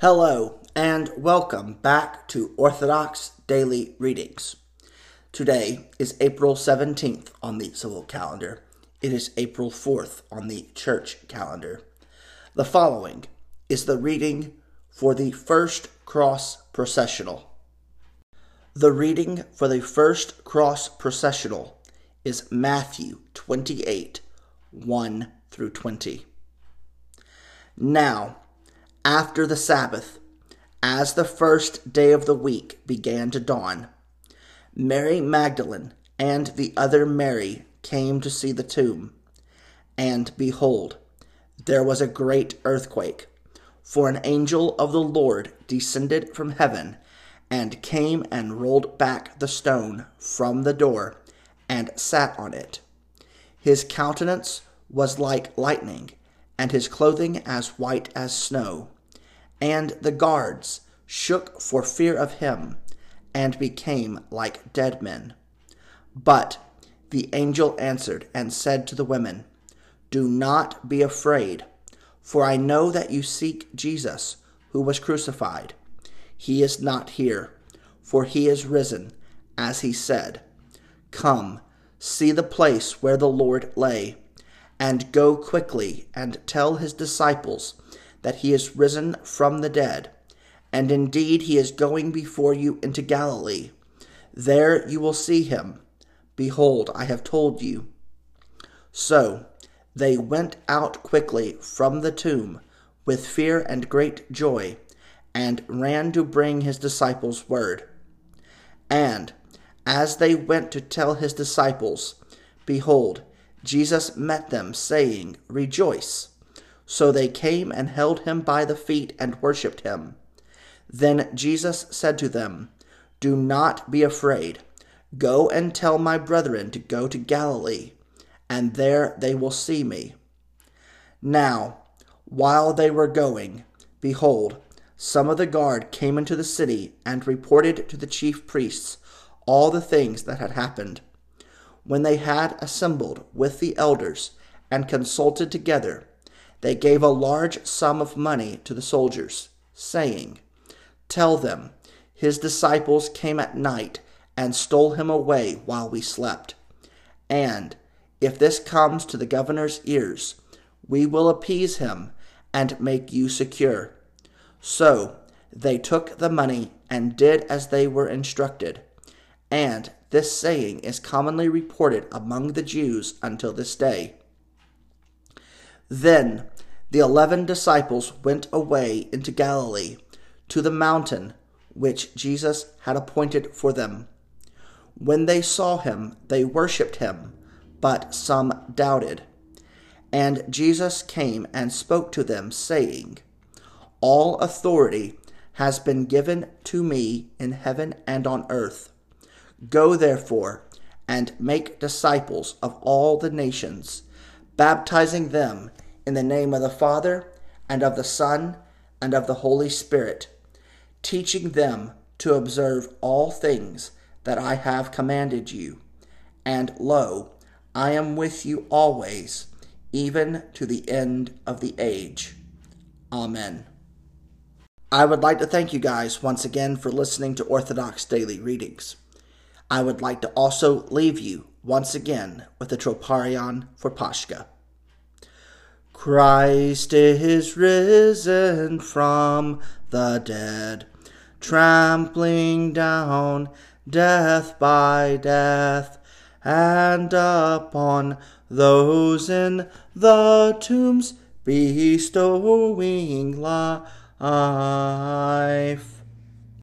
Hello, and welcome back to Orthodox Daily Readings. Today is April 17th on the civil calendar. It is April 4th on the church calendar. The following is the reading for the first cross processional. The reading for the first cross processional is Matthew 28 1 through 20. Now, after the Sabbath, as the first day of the week began to dawn, Mary Magdalene and the other Mary came to see the tomb. And behold, there was a great earthquake, for an angel of the Lord descended from heaven and came and rolled back the stone from the door and sat on it. His countenance was like lightning and his clothing as white as snow. And the guards shook for fear of him, and became like dead men. But the angel answered and said to the women, Do not be afraid, for I know that you seek Jesus, who was crucified. He is not here, for he is risen, as he said. Come, see the place where the Lord lay and go quickly and tell his disciples that he is risen from the dead. And indeed, he is going before you into Galilee. There you will see him. Behold, I have told you. So they went out quickly from the tomb with fear and great joy, and ran to bring his disciples word. And as they went to tell his disciples, behold, Jesus met them, saying, Rejoice. So they came and held him by the feet and worshipped him. Then Jesus said to them, Do not be afraid. Go and tell my brethren to go to Galilee, and there they will see me. Now, while they were going, behold, some of the guard came into the city and reported to the chief priests all the things that had happened when they had assembled with the elders and consulted together, they gave a large sum of money to the soldiers, saying, Tell them, his disciples came at night and stole him away while we slept. And if this comes to the governor's ears, we will appease him and make you secure. So they took the money and did as they were instructed. And this saying is commonly reported among the Jews until this day. Then the eleven disciples went away into Galilee to the mountain which Jesus had appointed for them. When they saw him, they worshipped him, but some doubted. And Jesus came and spoke to them, saying, All authority has been given to me in heaven and on earth. Go therefore and make disciples of all the nations, baptizing them in the name of the Father and of the Son and of the Holy Spirit, teaching them to observe all things that I have commanded you. And lo, I am with you always, even to the end of the age. Amen. I would like to thank you guys once again for listening to Orthodox Daily Readings. I would like to also leave you once again with the Troparion for Pashka. Christ is risen from the dead, trampling down death by death, and upon those in the tombs bestowing life.